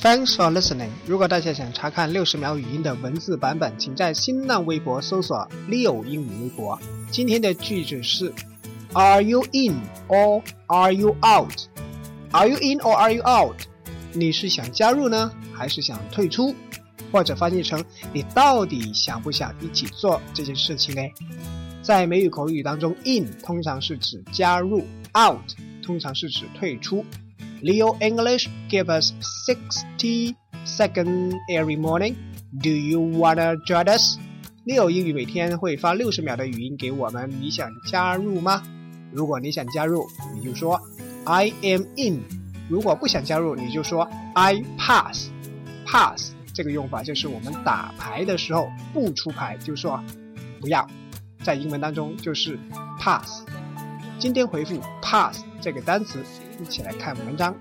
Thanks for listening。如果大家想查看六十秒语音的文字版本，请在新浪微博搜索 “Leo 英语微博”。今天的句子是：Are you in or are you out？Are you in or are you out？你是想加入呢，还是想退出？或者翻译成你到底想不想一起做这件事情呢？在美语口语当中，in 通常是指加入，out 通常是指退出。Leo English give us sixty second every morning. Do you wanna join us? Leo 英语每天会发六十秒的语音给我们，你想加入吗？如果你想加入，你就说 I am in；如果不想加入，你就说 I pass。pass 这个用法就是我们打牌的时候不出牌就说不要，在英文当中就是 pass。今天回复 pass 这个单词。一起来看文章。